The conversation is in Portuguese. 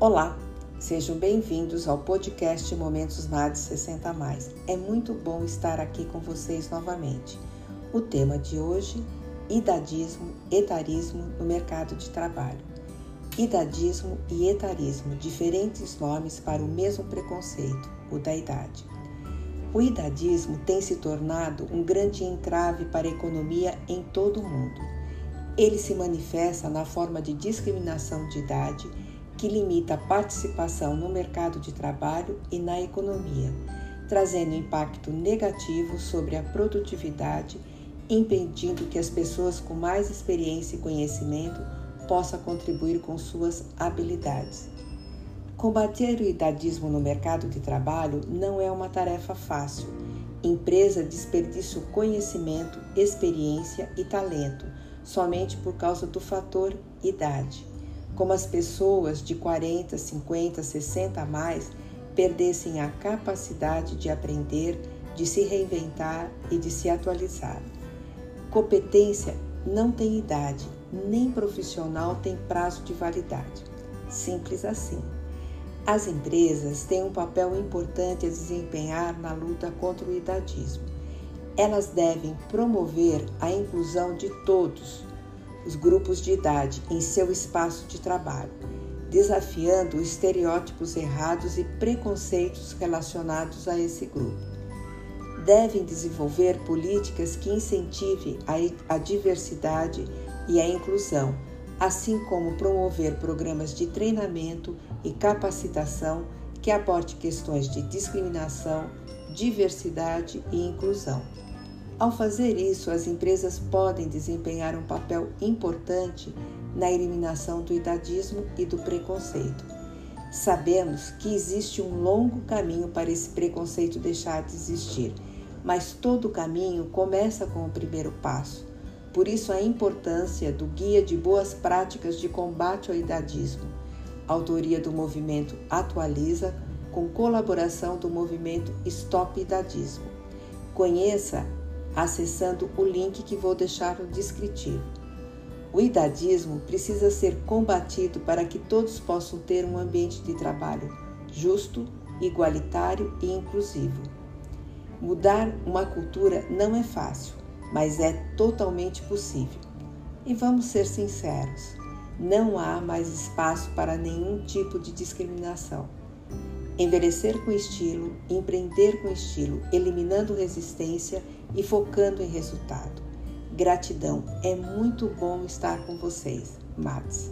Olá, sejam bem-vindos ao podcast Momentos MAD 60 Mais. É muito bom estar aqui com vocês novamente. O tema de hoje: idadismo, etarismo no mercado de trabalho. Idadismo e etarismo, diferentes nomes para o mesmo preconceito, o da idade. O idadismo tem se tornado um grande entrave para a economia em todo o mundo. Ele se manifesta na forma de discriminação de idade que limita a participação no mercado de trabalho e na economia, trazendo impacto negativo sobre a produtividade, impedindo que as pessoas com mais experiência e conhecimento possam contribuir com suas habilidades. Combater o idadismo no mercado de trabalho não é uma tarefa fácil. Empresa desperdiça conhecimento, experiência e talento somente por causa do fator idade como as pessoas de 40, 50, 60 a mais perdessem a capacidade de aprender, de se reinventar e de se atualizar. Competência não tem idade, nem profissional tem prazo de validade. Simples assim. As empresas têm um papel importante a desempenhar na luta contra o idadismo. Elas devem promover a inclusão de todos, os grupos de idade em seu espaço de trabalho, desafiando estereótipos errados e preconceitos relacionados a esse grupo. Devem desenvolver políticas que incentivem a, a diversidade e a inclusão, assim como promover programas de treinamento e capacitação que aborde questões de discriminação, diversidade e inclusão. Ao fazer isso, as empresas podem desempenhar um papel importante na eliminação do idadismo e do preconceito. Sabemos que existe um longo caminho para esse preconceito deixar de existir, mas todo caminho começa com o primeiro passo. Por isso, a importância do Guia de Boas Práticas de Combate ao Idadismo, autoria do movimento Atualiza, com colaboração do movimento Stop Idadismo. Conheça acessando o link que vou deixar no descritivo. O idadismo precisa ser combatido para que todos possam ter um ambiente de trabalho justo, igualitário e inclusivo. Mudar uma cultura não é fácil, mas é totalmente possível. E vamos ser sinceros: não há mais espaço para nenhum tipo de discriminação. Envelhecer com estilo, empreender com estilo, eliminando resistência e focando em resultado. Gratidão, é muito bom estar com vocês. Matos.